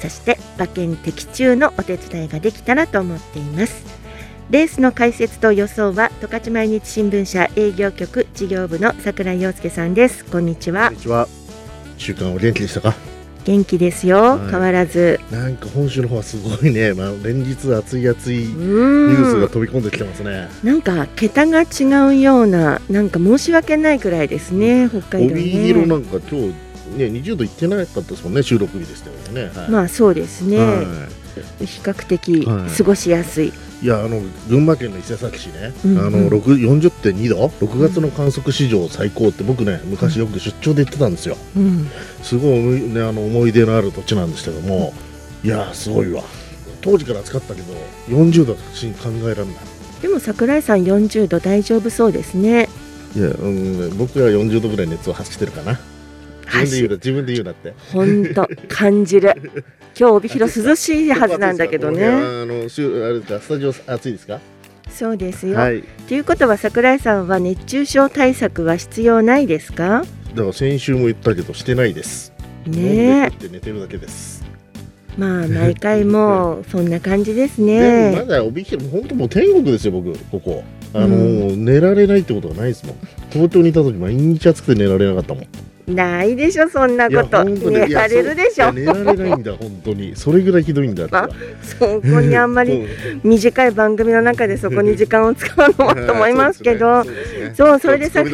そして馬券的中のお手伝いができたらと思っています。レースの解説と予想は十勝毎日新聞社営業局事業部の桜井陽介さんです。こんにちは。こんにちは。週間お元気でしたか？元気ですよ、はい。変わらず。なんか本州の方はすごいね。まあ連日暑い暑いうニーュースがん飛び込んできてますね。なんか桁が違うようななんか申し訳ないくらいですね。北海道帯広なねんか今日ね20度いってなかったですもんね収録日でしたよね。はい。まあそうですね、は比較的はい過ごしやすい、い、いやあの群馬県の伊勢崎市ね、うんうんあの六40.2度6月の観測史上最高って僕ね昔よく出張で言ってたんですよ。うん、すごい思い,、ね、あの思い出のある土地なんですけども、いやーすごいわ。当時から暑かったけど40度は考えられない。でも桜井さん40度大丈夫そうですねいや、うん、僕は40度ぐらい熱を発してるかな。自分で言うな、自分で言うなって。本当感じる今日帯広涼しいはずなんだけどねあの、しゅあれですか、スタジオ暑いですか？そうですよ、はい。ということは桜井さんは熱中症対策は必要ないですか？だから先週も言ったけど、してないです。ね食って寝てるだけです。えまあ毎回もうそんな感じですでもねまだ帯広、本当もう天国ですよ、僕、ここ。あの、う寝られないってことがないですもん。東京にいた時、毎日暑くて寝られなかったもん。ないでしょそんなこと。寝られるでしょ。寝られないんだ、本当に。それぐらいひどいんだそこにあんまり短い番組の中でそこに時間を使うのもと思いますけど。そうそれでさ。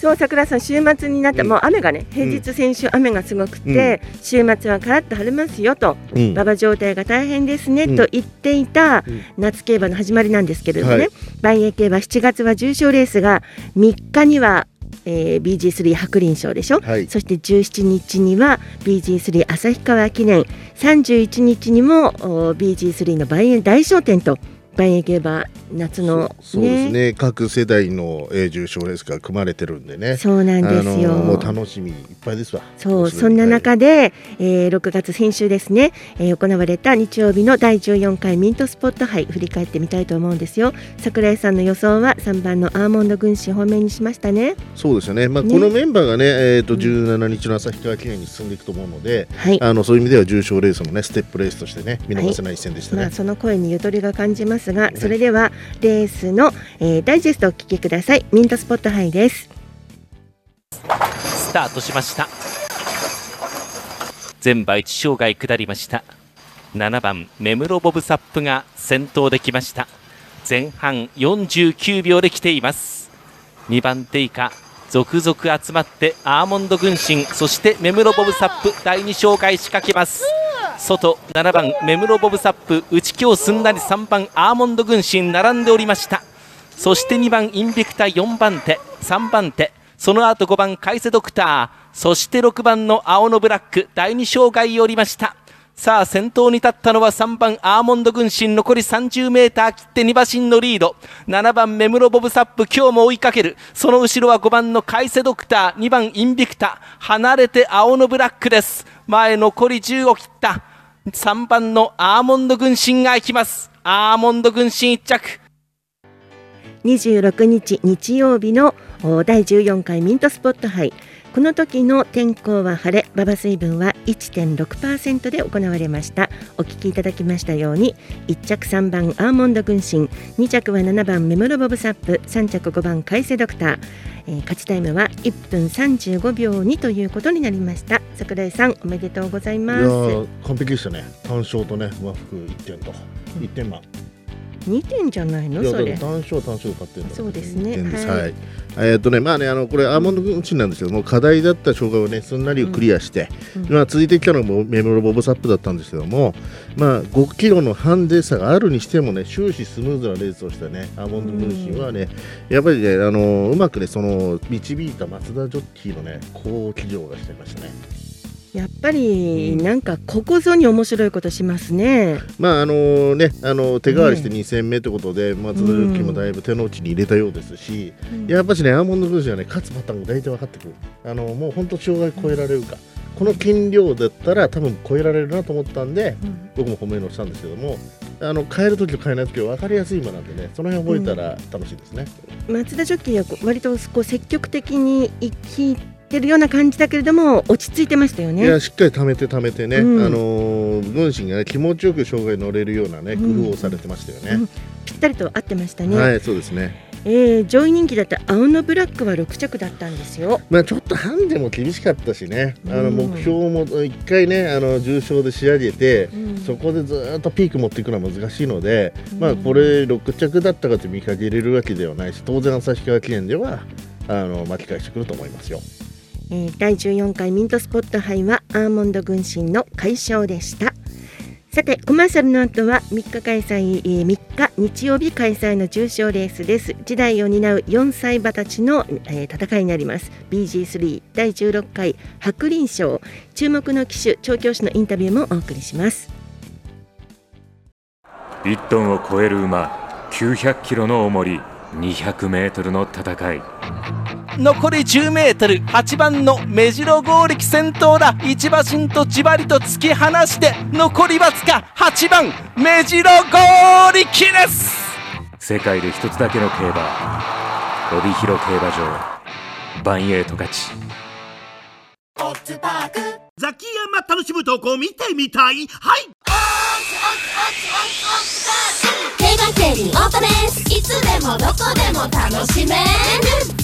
そう桜井さん週末になって、うん。もう雨がね平日先週雨がすごくて、週末はカラッと晴れますよと。うん。馬場状態が大変ですね、うん。と言っていたうん。夏競馬の始まりなんですけれどもね、はい。万栄競馬7月は重賞レースが3日には、えー、BG3 白輪賞でしょ、はい。そして17日には BG3 旭川記念31日にもお BG3 の万栄大賞典と万栄競馬夏のそうですね。各世代の、えー、重賞レースが組まれてるんでね。そうなんですよ、もう楽しみいっぱいですわ。そうそんな中で、えー6月先週ですね、えー行われた日曜日の第14回ミントスポット杯振り返ってみたいと思うんですよ。桜井さんの予想は3番のアーモンド軍師方面にしましたね。そうですよね。まあ、ね。このメンバーがね、えっ、とうん17日の旭川記念に進んでいくと思うので、はい。あのそういう意味では重賞レースのねステップレースとしてね見逃せない一戦でしたね。まあ、その声にゆとりが感じますがそれではレースの、えーダイジェストをお聞きください。ミントスポット杯です。スタートしました。全馬一障害下りました。7番目室ボブサップが先頭できました。前半49秒で来ています。2番手以下続々集まってアーモンド軍神そして目室ボブサップ第2障害仕掛けます。外7番目室ボブサップ内京すんなり3番アーモンド軍神並んでおりました。そして2番インビクタ4番手3番手その後5番カイセドクターそして6番の青のブラック第2障害を降りました。さあ先頭に立ったのは3番アーモンド軍神残り 30m 切って2馬身のリード。7番目室ボブサップ今日も追いかける。その後ろは5番のカイセドクター。2番インビクタ離れて青のブラックです。前残り15切った。3番のアーモンド軍神が行きます。アーモンド軍神1着。26日日曜日の第14回ミントスポット杯。この時の天候は晴れ馬場水分は1.6%で行われました。お聞きいただきましたように1着3番アーモンド軍神2着は7番メモロボブサップ3着5番カイセドクター、えー勝ちタイムは1分35秒2ということになりました。桜井さんおめでとうございます。完璧でしたね。単勝とね和服1点と。1点満。2点じゃないの？それ。単勝は単勝で勝ってるそうですね。はい。はい。えーっとねまあねあのこれアーモンド軍神なんですけども課題だった障害をねすんなりをクリアして、うん。まあ続いてきたのもメモロボブサップだったんですけどもまあ5キロのハンデ差があるにしてもね終始スムーズなレースをしたねアーモンド軍神はね、やっぱりねあのうまくねその導いた松田ジョッキーのね好騎乗がしてましたね。やっぱりなんかここぞに面白いことしますね。まああのねあの手代わりして2戦目ということで、松田ルキもだいぶ手の内に入れたようですし、うん。やっぱしねアーモンド軍師はね勝つパターンが大体分かってくる。あのもう本当障害超えられるか、この斤量だったら多分超えられるなと思ったんでうん。僕も褒めのしたんですけどもあの変える時と変えない時は分かりやすい馬なんでねその辺覚えたら楽しいですね、松田ジョッキーは割とこう積極的に生きてるような感じだけれども落ち着いてましたよね。いやしっかり貯めて貯めてね、うん。あのー軍師が、ね、気持ちよく障害に乗れるようなねうん。工夫をされてましたよね、ぴったりと合ってましたね。はいそうですね。えー上位人気だった青のブラックは6着だったんですよ。まあちょっとハンデも厳しかったしね、あのうん。目標も一回ねあの重賞で仕上げて、うん。そこでずーっとピーク持っていくのは難しいので、うん。まあこれ6着だったかと見かけれるわけではないし当然旭川記念ではあの巻き返してくると思いますよ。えー第14回ミントスポット杯はアーモンド軍神の快勝でした。さてコマーシャルの後は3日開催、えー3日日曜日開催の重賞レースです。時代を担う4歳馬たちの、えー戦いになります。BG3 第16回白輪賞。注目の騎手調教師のインタビューもお送りします。1トンを超える馬900キロの重り200メートルの戦い。残り 10m 8番の目白剛力先頭だ。一馬身とじわりと突き放して残りわずか8番目白剛力です。世界で一つだけの競馬。帯広競馬場。バンエイト勝ち。ザキヤマ楽しむ投稿見てみたい。はい。競馬競輪オートレースいつでもどこでも楽しめる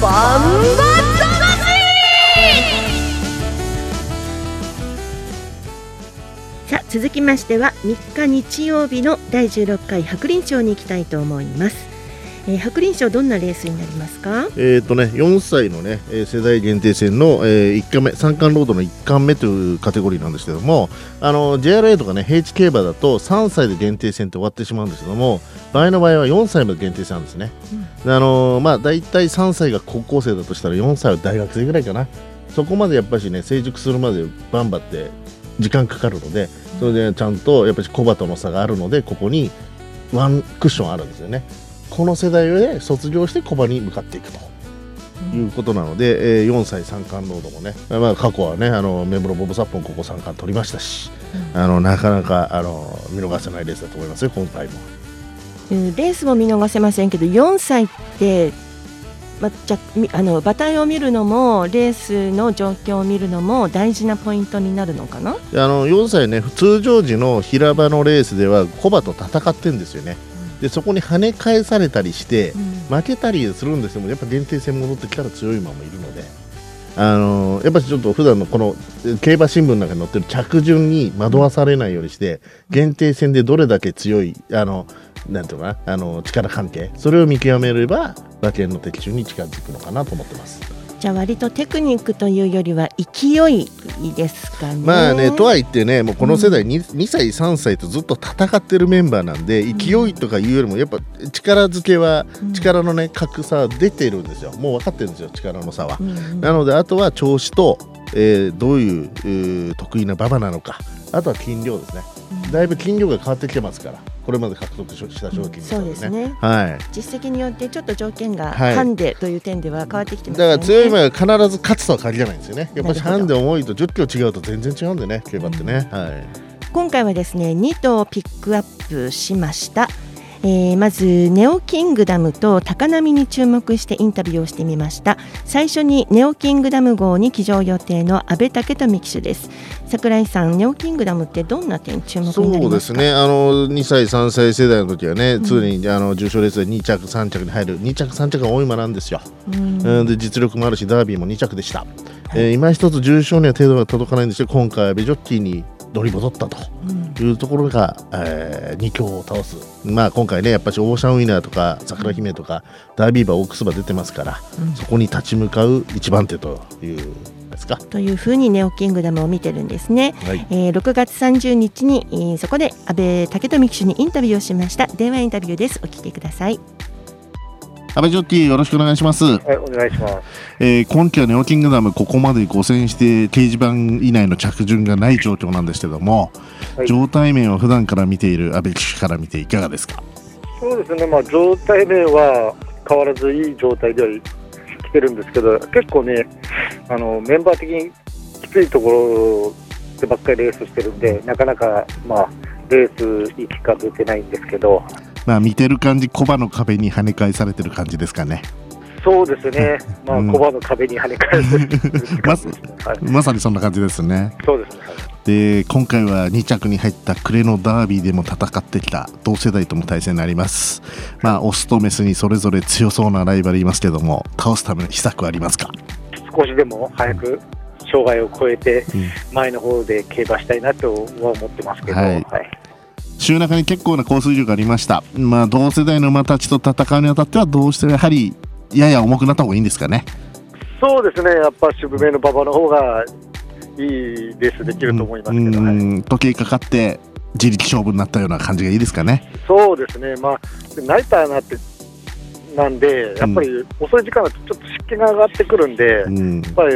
バンバさあ続きましては3日日曜日の第16回白輪町に行きたいと思います、えー白輪賞どんなレースになりますか？えーとね、4歳の、ね、えー世代限定戦の、え1巻目三冠ロードの1巻目というカテゴリーなんですけどもあの JRA とかね平地競馬だと3歳で限定戦って終わってしまうんですけども場合の場合は4歳まで限定戦なんですね、であのーまあ、大体3歳が高校生だとしたら4歳は大学生ぐらいかな。そこまでやっぱしね成熟するまでバンバって時間かかるのでそれでちゃんとやっぱり小馬との差があるのでここにワンクッションあるんですよねこの世代で卒業して小馬に向かっていくと。いうことなので、えー4歳三冠ロードもね、まあ、過去はねあのメムロボブサップもここ三冠取りましたし、あのなかなかあの見逃せないレースだと思いますよ今回も。うんレースも見逃せませんけど4歳って、まあ、じゃみあの馬体を見るのもレースの状況を見るのも大事なポイントになるのかな？であの4歳ね通常時の平場のレースではコバと戦ってるんですよね。でそこに跳ね返されたりして、負けたりするんですけどやっぱ限定戦戻ってきたら強い馬もいるので。あのやっぱりちょっと普段のこのえ競馬新聞の中に載ってる着順に惑わされないようにして限定戦でどれだけ強いあのなんていうのかなあの力関係それを見極めれば馬券の的中に近づくのかなと思ってます。じゃあ割とテクニックというよりは勢いですかね。まあねとは言ってねもうこの世代 2,、2歳3歳とずっと戦ってるメンバーなんで勢いとかいうよりもやっぱ力付けはうん。力のね格差は出てるんですよ。もう分かってるんですよ力の差は。う。んうん。なのであとは調子と、えーどういうえー得意な馬場なのか。あとは斤量ですね。だいぶ斤量が変わってきてますからこれまで獲得した賞金そうですね。はい。実績によってちょっと条件がはい。ハンデという点では変わってきてますだよね。から強い馬が必ず勝つとは限らないんですよね。やっぱりハンデ重いと10キロ違うと全然違うんでね競馬ってね、はい今回はですね2頭ピックアップしました、ええーまずネオキングダムと高波に注目してインタビューをしてみました。最初にネオキングダム号に騎乗予定の阿部武富騎手です。桜井さんネオキングダムってどんな点注目になそうりまか？ですすね、あの2歳、3歳世代の時はね、常にあの重賞レースで2着、3着に入る、2着、3着が多い馬なんですよ、うん。うん。で実力もあるし、ダービーも2着でした、えー今一つ重賞には程度が届かないんですけど、今回はベジョッキーに乗り戻ったというところが、え2強を倒す、まあ、今回ね、やっぱりオーシャンウィナーとか、桜姫とか、ダービー馬、オークス馬出てますから、そこに立ち向かう一番手というですか？というふうにネオキングダムを見てるんですね、はい。えー6月30日に、えーそこで阿部武富騎手にインタビューをしました。電話インタビューです。お聞きください阿部ジョッキーよろしくお願いします。はい、お願いします。えー今季はネオキングダムここまで5戦して掲示板以内の着順がない状況なんですけども、はい状態面を普段から見ている阿部騎手から見ていかがですか？そうですね、まあ、状態面は変わらずいい状態では来てるんですけど、結構ね、あのメンバー的にきついところでばっかりレースしてるんで、なかなか、まあ、レース息が出てないんですけど、まあ見てる感じコバの壁に跳ね返されてる感じですかね。そうですね、まあ、うん。コバの壁に跳ね返すって感じです。ね、はい、まさにそんな感じですね。そうですね、はい。で今回は2着に入ったクレノダービーでも戦ってきた同世代とも対戦になります。まあオスとメスにそれぞれ強そうなライバルいますけども倒すための秘策はありますか？少しでも早く障害を越えてうん、前の方で競馬したいなとは思ってますけど、はい。はい週中に結構なコース量がありました。まあ同世代の馬たちと戦うにあたってはどうしてもやはりやや重くなった方がいいんですかね。そうですね、やっぱ渋めの馬場の方がいいレースできると思いますけど、うんはいうん。時計かかって自力勝負になったような感じがいいですかね。そうですね、まあ、ナイターなってなんで、やっぱり遅い時間だとちょっと湿気が上がってくるんで、やうん。っぱり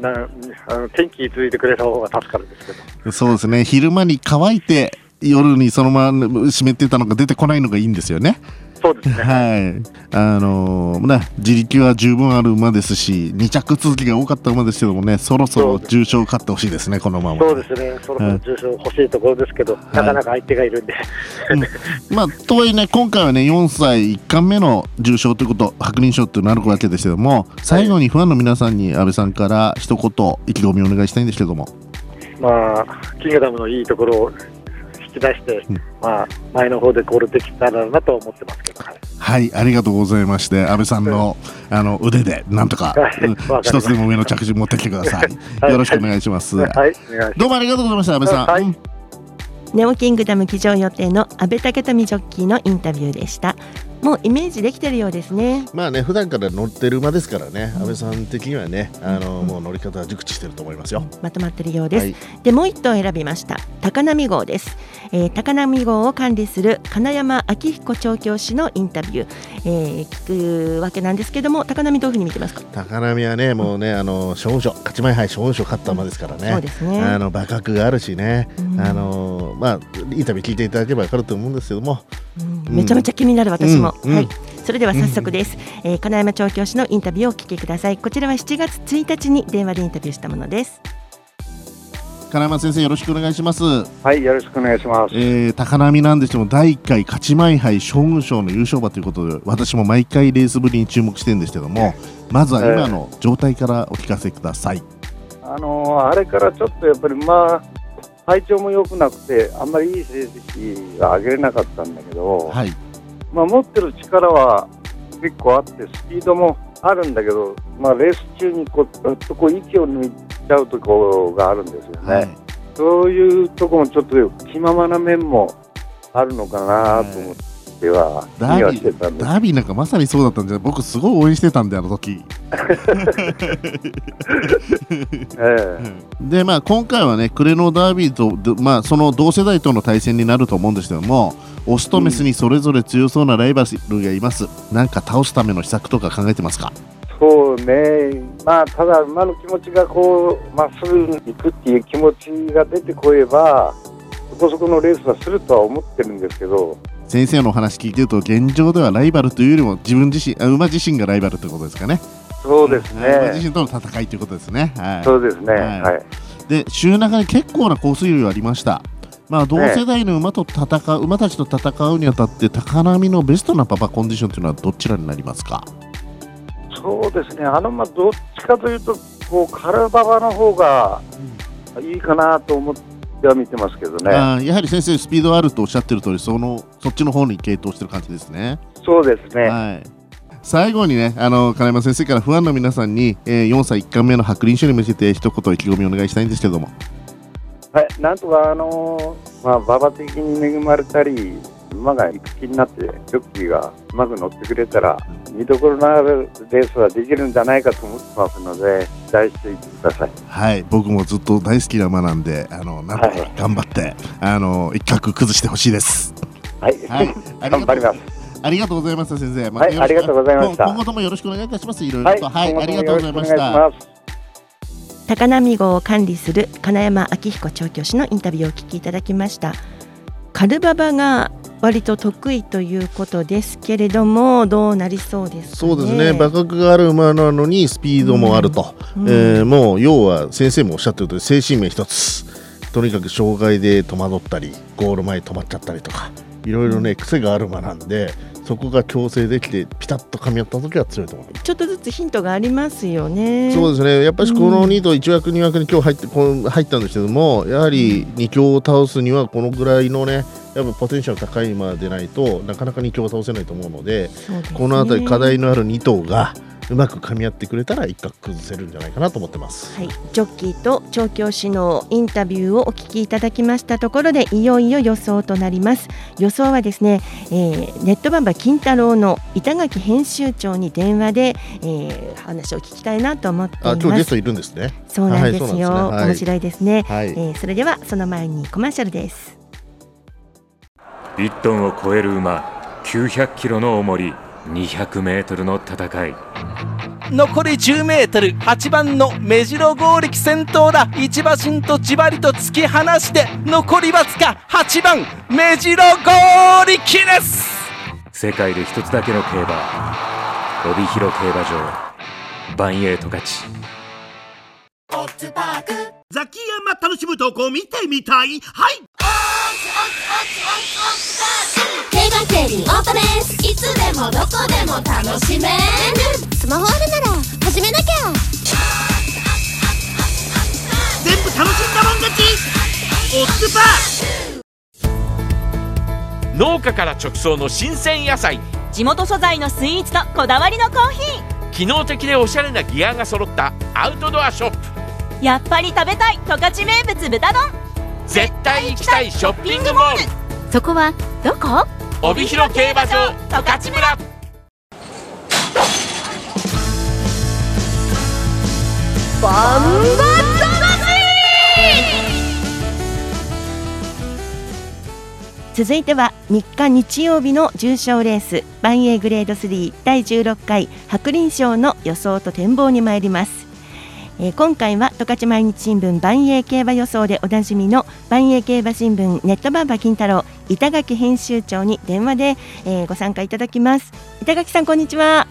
なあの天気続いてくれた方が助かるんですけど、そうですね。昼間に乾いて夜にそのまま湿ってたのが出てこないのがいいんですよね。そうですね、はい。あのーね、自力は十分ある馬ですし、2着続きが多かった馬ですけどもね、そろそろ重賞を勝ってほしいですね、この馬も。そうですね、そろそろ重賞欲しいところですけど、なかなか相手がいるんで、まあ、とはいえね、今回はね、4歳1冠目の重賞ということ、白輪賞となるわけですけども、最後にファンの皆さんに安倍さんから一言、意気込みをお願いしたいんですけども。まあ、キングダムのいいところを引き出して、うんまあ、前の方でゴールできたらなと思ってますけど、はいはい、ありがとうございまして、安倍さんの、あの腕で、なんとか、一つでも上の着順持ってきてください。はいよろしくお願いします。はい。どうもありがとうございました、安倍さん。はいうんネオキングダム騎乗予定の阿部武富ジョッキーのインタビューでしたもうイメージできてるようですねまあね、普段から乗ってる馬ですからね、安倍さん的にはね、あの、もう乗り方は熟知してると思いますよ。まとまってるようです、はいでもう一頭選びました高波号です、えー高波号を管理する金山明彦調教師のインタビュー、えー聞くわけなんですけども高波どういうふうに見てますか高波はね、もうね、あの、少女、勝ち前杯少女勝った馬ですからね。そうですねあの、馬格があるしね、うんあの、まあ、インタビュー聞いていただければわかると思うんですけども。めちゃめちゃ気になる私も、うんうん。はい。それでは早速です、えー金山調教師のインタビューをお聞きください。こちらは7月1日に電話でインタビューしたものです。金山先生、よろしくお願いします。はい、よろしくお願いします。えー高波なんですけども第1回勝ち前杯将軍賞の優勝馬ということで私も毎回レースぶりに注目してるんですけどもまずは今の状態からお聞かせください、あのーあれからちょっとやっぱり、まあ、体調も良くなくて、あんまりいい成績が上げれなかったんだけど、はいまあ、持ってる力は結構あって、スピードもあるんだけど、まあ、レース中にこう、ぐっとこう息を抜いちゃうところがあるんですよね。はいそういうところもちょっと気ままな面もあるのかなと思っては、気にはダービ。ーダービーなんかまさにそうだったんじゃ僕すごい応援してたんであの時。えでまあ今回はねクレノダービーとでまあその同世代との対戦になると思うんですけどもオスとメスにそれぞれ強そうなライバルがいます、なんか倒すための秘策とか考えてますか？そうね、まあ、ただ、馬の気持ちがこうまっすぐに行くっていう気持ちが出てこれば、そこそこのレースはするとは思ってるんですけど、先生のお話聞いてると現状ではライバルというよりも自分自身あ馬自身がライバルということですかね。そうです馬自ね、身との戦いということですね。はい、そうですね、はい。はい、で週中に結構なコース量ありました。まあ、同世代の馬と戦う、馬たちと戦うにあたって高波のベストなパパコンディションというのはどちらになりますか？そうですね、あのまあどっちかというと、こうカルババの方がいいかなと思っては見てますけどね。やはり先生、スピードあるとおっしゃってる通り、そのそっちの方に傾倒してる感じですね。そうですね。はい最後にね、あの金山先生からファンの皆さんに、えー、4歳1巻目の白輪賞に向けて一言意気込みお願いしたいんですけども。はい、なんとかあのーまあ馬場的に恵まれたり、馬が行く気になって、ジョッキーがうまく乗ってくれたら、見どころのあるレースはできるんじゃないかと思ってますので、期待していてください。はい、僕もずっと大好きな馬なんで、あのなんとか頑張って、あの一角崩してほしいです。はい、はい、頑張ります。ありがとうございました、先生。まはいありがとうございました今後ともよろしくお願いいたします。いろいろと。はい、ありがとうございました。します。高波号を管理する金山明彦調教師のインタビューをお聞きいただきましたカルババが割と得意ということですけれどもどうなりそうですか、ね、そうですね、馬格がある馬なのにスピードもあると、うん。えーもう要は先生もおっしゃってるとり精神面一つ。とにかく障害で戸惑ったりゴール前に止まっちゃったりとかいろいろね癖がある馬なんでそこが矯正できてピタッと噛み合った時は強いと思います。ちょっとずつヒントがありますよね。そうですね。やっぱりこの2と1枠2枠に今日入ってこう入ったんですけどもやはり2強を倒すにはこのぐらいのねやっぱポテンシャル高い馬でないとなかなか2強を倒せないと思うのでね。この辺り課題のある2頭がうまく噛み合ってくれたら一角崩せるんじゃないかなと思ってます。はい、ジョッキーと調教師のインタビューをお聞きいただきましたところでいよいよ予想となります。予想はですね、えーネットバンバ金太郎の板垣編集長に電話で、えー話を聞きたいなと思っていあ今日ゲストいるんですね。そうなんですよ、はいすね。はい。面白いですね、はい。えーそれではその前にコマーシャルです1トンを超える馬900キロの重り200メートルの戦い。残り10メートル8番の目白剛力先頭だ。一馬身とじわりと突き放して残りわずか8番目白剛力です。世界で一つだけの競馬帯広競馬場。バンエイト勝ちザキヤマ楽しむ投稿見てみたい。はい。競馬競輪オートレース。いつでもどこでも楽しめる。スマホあるなら始めなきゃ。全部楽しんだもん勝ち。オッズパー農家から直送の新鮮野菜。地元素材のスイーツとこだわりのコーヒ機能的でおしゃれなギアが揃ったアウトドアショップ。ーやっぱり食べたい十勝名物豚丼。絶対行きたいショッピングモール。そこはどこ？帯広競馬場十勝村。バンバ続いては3日日曜日の重賞レース万栄グレード3第16回白輪賞の予想と展望に参ります、えー今回は十勝毎日新聞万栄競馬予想でおなじみの万栄競馬新聞ネットバンバ金太郎板垣編集長に電話で、えーご参加いただきます板垣さんこんにちは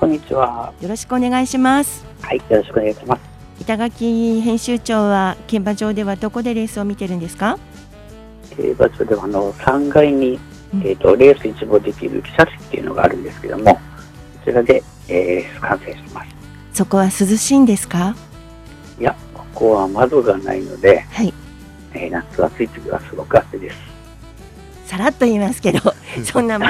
こんにちは。よろしくお願いしますはい、よろしくお願いします。板垣編集長は競馬場ではどこでレースを見てるんですか？競馬場ではあの3階に、えー、とレース一望できる記者席っていうのがあるんですけども、こちらで、えー、観戦します。そこは涼しいんですか？いや、ここは窓がないので、はい。えー夏暑い時はすごく暑いです。さらっと言いますけど そんなみ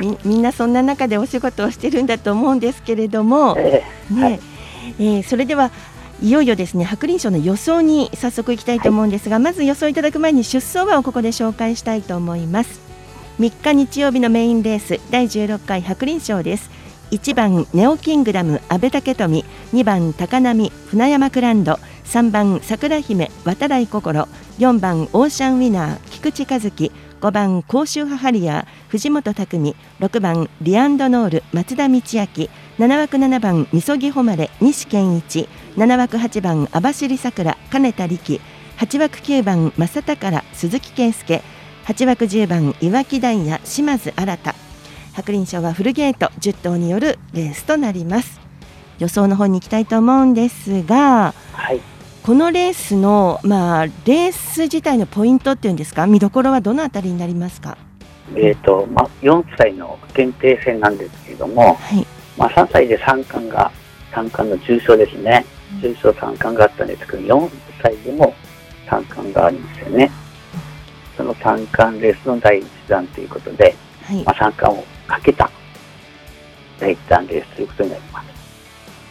みみんなそんな中でお仕事をしてるんだと思うんですけれども、えねえーそれではいよいよですね白輪賞の予想に早速いきたいと思うんですが、まず予想いただく前に出走馬をここで紹介したいと思います。3日日曜日のメインレース第16回白輪賞です1番ネオキングダム阿部武富2番高波船山クランド3番桜姫渡来心4番オーシャンウィナー菊池和樹5番甲州ハハリアー藤本匠6番リアンドノール松田道明7枠7番みそぎ誉れ西健一7枠8番網走さくら金田力8枠9番正宝鈴木圭介8枠10番岩木ダイヤ島津新。白輪賞はフルゲート10頭によるレースとなります。予想の方に行きたいと思うんですが、はい。このレースの、まあ、レース自体のポイントっていうんですか？見どころはどのあたりになりますか？えーとまあ、4歳の限定戦なんですけれども、はい。まあ、3歳で三冠が三冠の重賞ですね、重賞三冠があったんですけど、4歳でも三冠があるんですよね。その三冠レースの第一弾ということで、はい。まあ、三冠をかけた。第一弾レースということになります。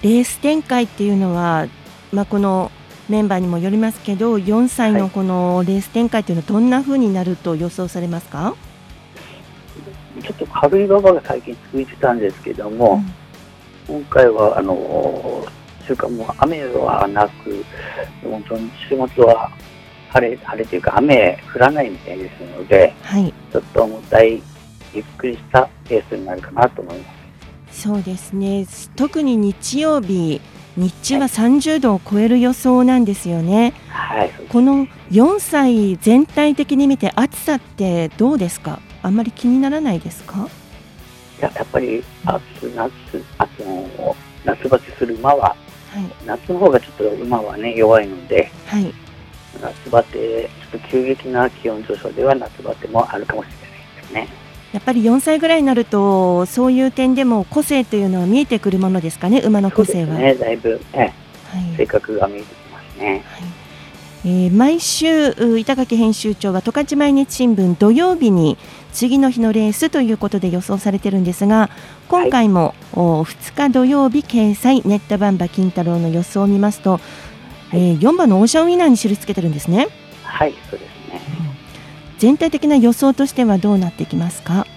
レース展開っていうのは、まあ、このメンバーにもよりますけど4歳のこのレース展開っていうのはどんな風になると予想されますか、ちょっと軽い馬場が最近続いてたんですけども、今回はあの週間も雨はなく、本当に週末は晴れ晴れというか雨降らないみたいですので、はい、ちょっと重たいゆっくりしたペースになるかなと思います。そうですね。特に日曜日日中は30度を超える予想なんですよね、はい、この4歳全体的に見て暑さってどうですか？あんまり気にならないですか？いややっぱり夏夏夏の夏バテする馬は、はい、夏の方がちょっと馬はね弱いので、はい、夏バテちょっと急激な気温上昇では夏バテもあるかもしれないですね。やっぱり4歳ぐらいになるとそういう点でも個性というのは見えてくるものですかね馬の個性は。ね、だいぶ、ね性格が見えてきますね。えー毎週う板垣編集長は十勝毎日新聞土曜日に次の日のレースということで予想されてるんですが今回も、お2日土曜日掲載ネットバンバ金太郎の予想を見ますと、えー4番のオーシャンウィナーに印つけてるんですねはい、そうですね。全体的な予想としてはどうなってきますか？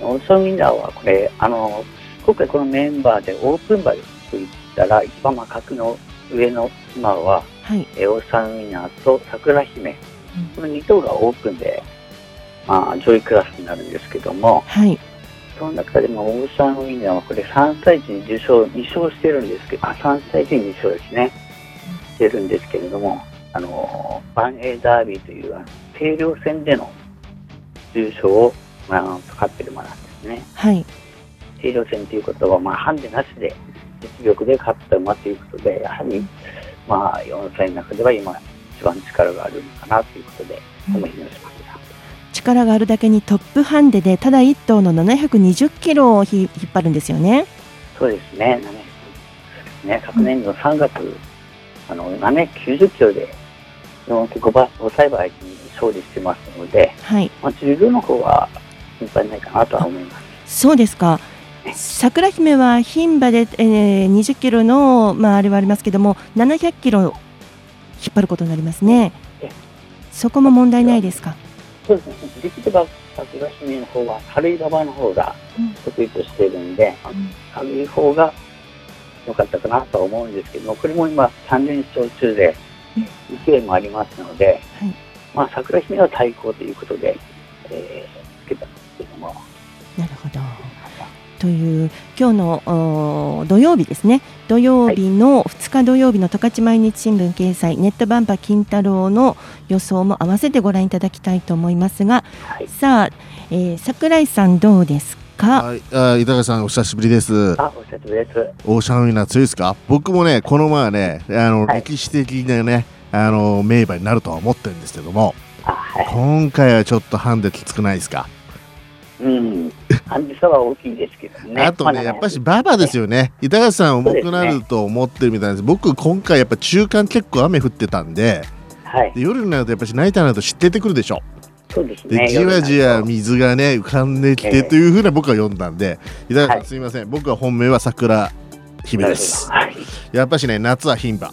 オーシャンウィナーはこれ、あの、今回このメンバーでオープン馬といったら、一番まあ格の上の馬は、はい、えオーシャンウィナーと桜姫、この2頭がオープンで、まあ、上位クラスになるんですけども、はい、その中でもオーシャンウィナーはこれ3歳児に受賞、2勝してるんですけど、あ、3歳児に2勝ですね。してるんですけれども、あの、バンエーダービーという定量戦での重賞を、まあ、使ってる馬なんですね。はい、定量戦ということは、まあ、ハンデなしで実力で勝った馬ということで、やはり、まあ、4歳の中では今、一番力があるのかなということで、お召し上がりしました。力があるだけにトップハンデでただ1頭の720キロをひ引っ張るんですよね。そうですね、700ね昨年の3月、あの790キロで4.5馬5歳馬相手に勝利してますので、はい、まあ、重量の方は心配ないかなとは思います。そうですか。桜姫は牝馬で、えー、20キロの、まあ、あれはありますけども700キロ引っ張ることになりますね。そこも問題ないですか？そうですね、できれば桜姫の方は軽い馬場の方が得意としているんで、軽い方が良かったかなとは思うんですけども、これも今3連勝中で勢いもありますので、はい、まあ桜姫は対抗ということで、えー、つけたんですけども。なるほど。という今日のお土曜日ですね。土曜日の2日土曜日の十勝毎日新聞掲載ネットバンパ金太郎の予想も合わせてご覧いただきたいと思いますが、はい、さあ、えー、桜井さんどうですか？はい、あ板垣さんお久しぶりです。あお久しぶりです。オーシャンウィナー強いですか？僕もねこの馬はねあの、はい、歴史的なねあの名馬になるとは思ってるんですけども、はい、今回はちょっとハンデきつくないですか？うん、ハンデ差は大きいですけどね。あとね、やっぱし馬場ですよね。板垣さん重くなると思ってるみたいです。僕今回やっぱ中間結構雨降ってたんで、はい、で夜になるとやっぱしナイターになると湿ってくるでしょ。そうですね。でじわじわ水がね浮かんできてというふうな僕は読んだんで、板垣さんすみません、僕は本命は桜姫です。はい、やっぱしね夏は牝馬。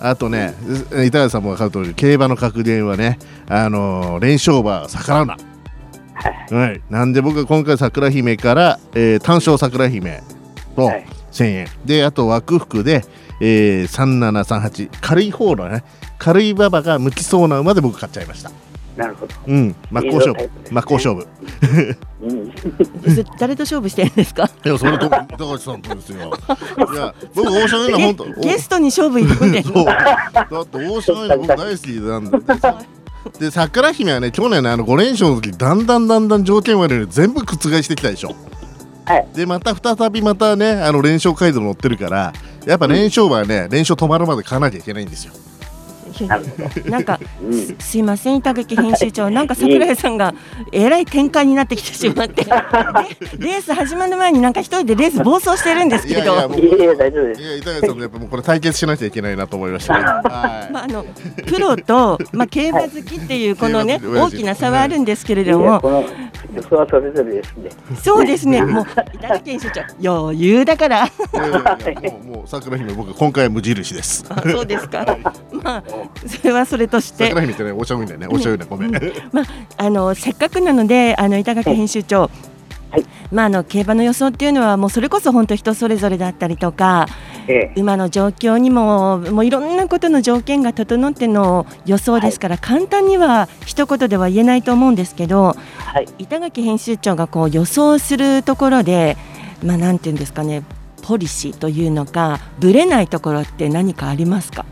あとね、板垣さんも分かる通り競馬の格言はね、あのー、連勝馬は逆らうな。はい、なんで僕は今回桜姫から、えー、単勝桜姫と1000円、はい、であと枠服で、えー、3738軽い方のね軽い馬場が向きそうな馬で僕買っちゃいましたなるほど。うん。真っ向勝負、ね、真っ向勝負。誰と勝負してるんですか？いやそれと高橋さんとですよ。いや僕大阪の本当ゲストに勝負行くんでそう。だって大阪の僕大好きなんで。で桜姫はね去年のあの5連勝の時だんだんだんだん条件悪いの全部覆してきたでしょ。はい、でまた再びまたねあの連勝街道乗ってるからやっぱ連勝はね、連勝止まるまで勝たなきゃいけないんですよ。なんか、すすいません板垣編集長。なんか桜井さんがえらい展開になってきてしまって。でレース始まる前になんか一人でレース暴走してるんですけど。いやいやもういやいや、大丈夫です。いや、板垣さんとやっぱもうこれ対決しなきゃいけないなと思いました。ね。はい。まああのプロとまあ競馬好きっていうこのね大きな差はあるんですけれども。そうですね。もう板垣編集長余裕だから。いやいやいやもうもう桜姫僕今回は無印です。あそうですか。まあ それはそれとして。桜姫ってねおだよねおごめん。まあ、あのせっかくなのであの板垣編集長、まあ、あの競馬の予想っていうのはもうそれこそ本当人それぞれだったりとかええ、馬の状況にももういろんなことの条件が整っての予想ですから、簡単には一言では言えないと思うんですけどはい。板垣編集長がこう予想するところで、まあ、なんていうんですかねポリシーというのかぶれないところって何かありますか？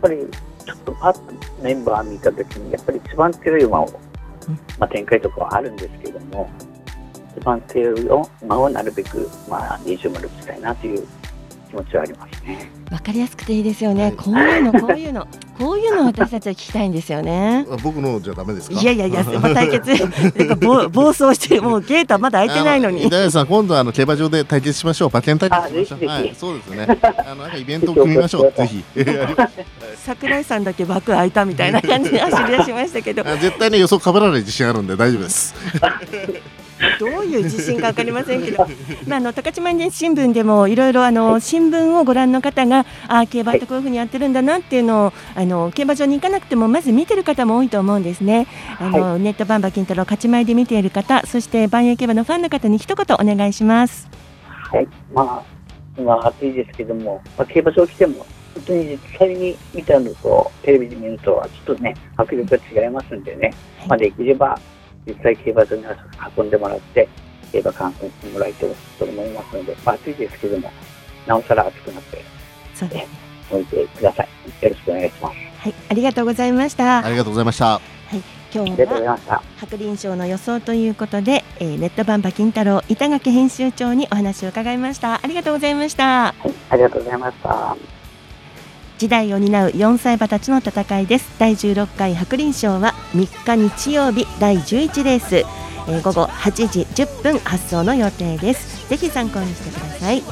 ぱり、ちょっとパッとメンバー見たときに、やっぱり一番強い馬を、まあ、展開とかはあるんですけども、一番強い馬をなるべく、まあ、20丸打ちたいなという気持ちはありますね。わかりやすくていいですよね、こういうのこういうのこういうの私たちは聞きたいんですよね。あ僕のじゃダメですか？いやいやいや、まあ、対決なんか暴暴走してもうゲートはまだ開いてないのにあ板垣さん今度はあの競馬場で対決しましょう。馬券対決しましょう。あぜひぜひはいそうですね。あのなんかイベントを組みましょう。ぜひ。桜井さんだけ枠開いたみたいな感じで走り出しましたけどあ絶対ね予想被らない自信あるんで大丈夫です。どういう自信か分かりませんけど、まあ、あの高知毎日新聞でもいろいろあの新聞をご覧の方があ競馬ってこういうふうにやってるんだなっていうのをあの競馬場に行かなくてもまず見てる方も多いと思うんですね。あの、ネットバンバ金太郎勝ち前で見ている方そして万栄競馬のファンの方に一言お願いします。はい。まあ、今暑いですけども、まあ、競馬場来ても、本当に実際に見たのと、テレビで見るとはちょっとね、迫力が違いますんでね、まあ、できれば、実際競馬場に運んでもらって、競馬観戦してもらいたいと思いますので、まあ、暑いですけども、なおさら暑くなって、そうですおいてください。よろしくお願いします。はい、ありがとうございました。ありがとうございました。はい、今日は。白輪賞の予想ということで、えーネットバンバ金太郎板垣編集長にお話を伺いました。ありがとうございました。ありがとうございました。時代を担う4歳馬たちの戦いです。第16回白輪賞は3日日曜日第11レース、えー午後8時10分発送の予定です。ぜひ参考にしてください。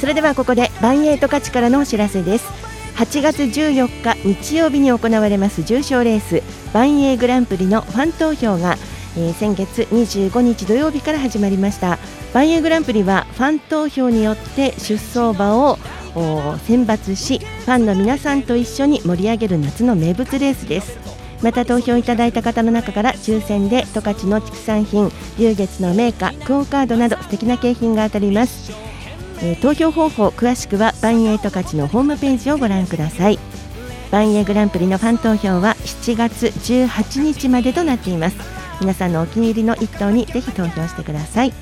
それではここでバンエイト勝ちからのお知らせです。8月14日日曜日に行われます重賞レースバンエイグランプリのファン投票が、えー先月25日土曜日から始まりました。バンエイグランプリはファン投票によって出走馬を選抜しファンの皆さんと一緒に盛り上げる夏の名物レースです。また投票いただいた方の中から抽選で十勝の畜産品龍月の銘菓クオカードなど素敵な景品が当たります、えー投票方法詳しくはバンエイ十勝のホームページをご覧ください。バンエグランプリのファン投票は7月18日までとなっています。皆さんのお気に入りの一頭にぜひ投票してください。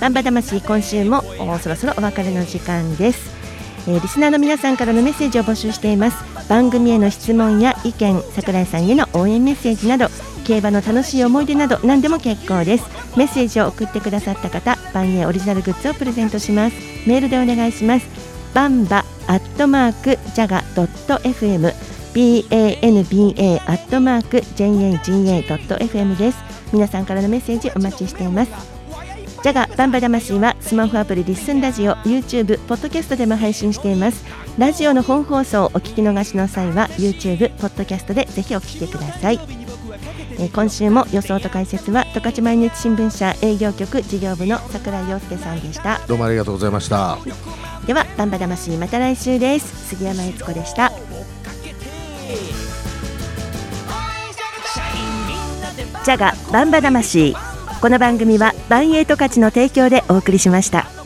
バンバ魂今週もおそろそろお別れの時間です。えーリスナーの皆さんからのメッセージを募集しています。番組への質問や意見桜井さんへの応援メッセージなど競馬の楽しい思い出など何でも結構です。メッセージを送ってくださった方番エオリジナルグッズをプレゼントします。メールでお願いします。バンバアットマークジャガドット FM banba アットマーク jaga ドット FM です。皆さんからのメッセージお待ちしています。ジャガバンバ魂はスマホアプリリッスンラジオ YouTube ポッドキャストでも配信しています。ラジオの本放送をお聞き逃しの際は YouTube ポッドキャストでぜひお聞きください。えー今週も予想と解説は十勝毎日新聞社営業局事業部の桜井陽介さんでした。どうもありがとうございました。ではバンバ魂また来週です。杉山悦子でした。ジャガバンバ魂この番組はバンエイト価値の提供でお送りしました。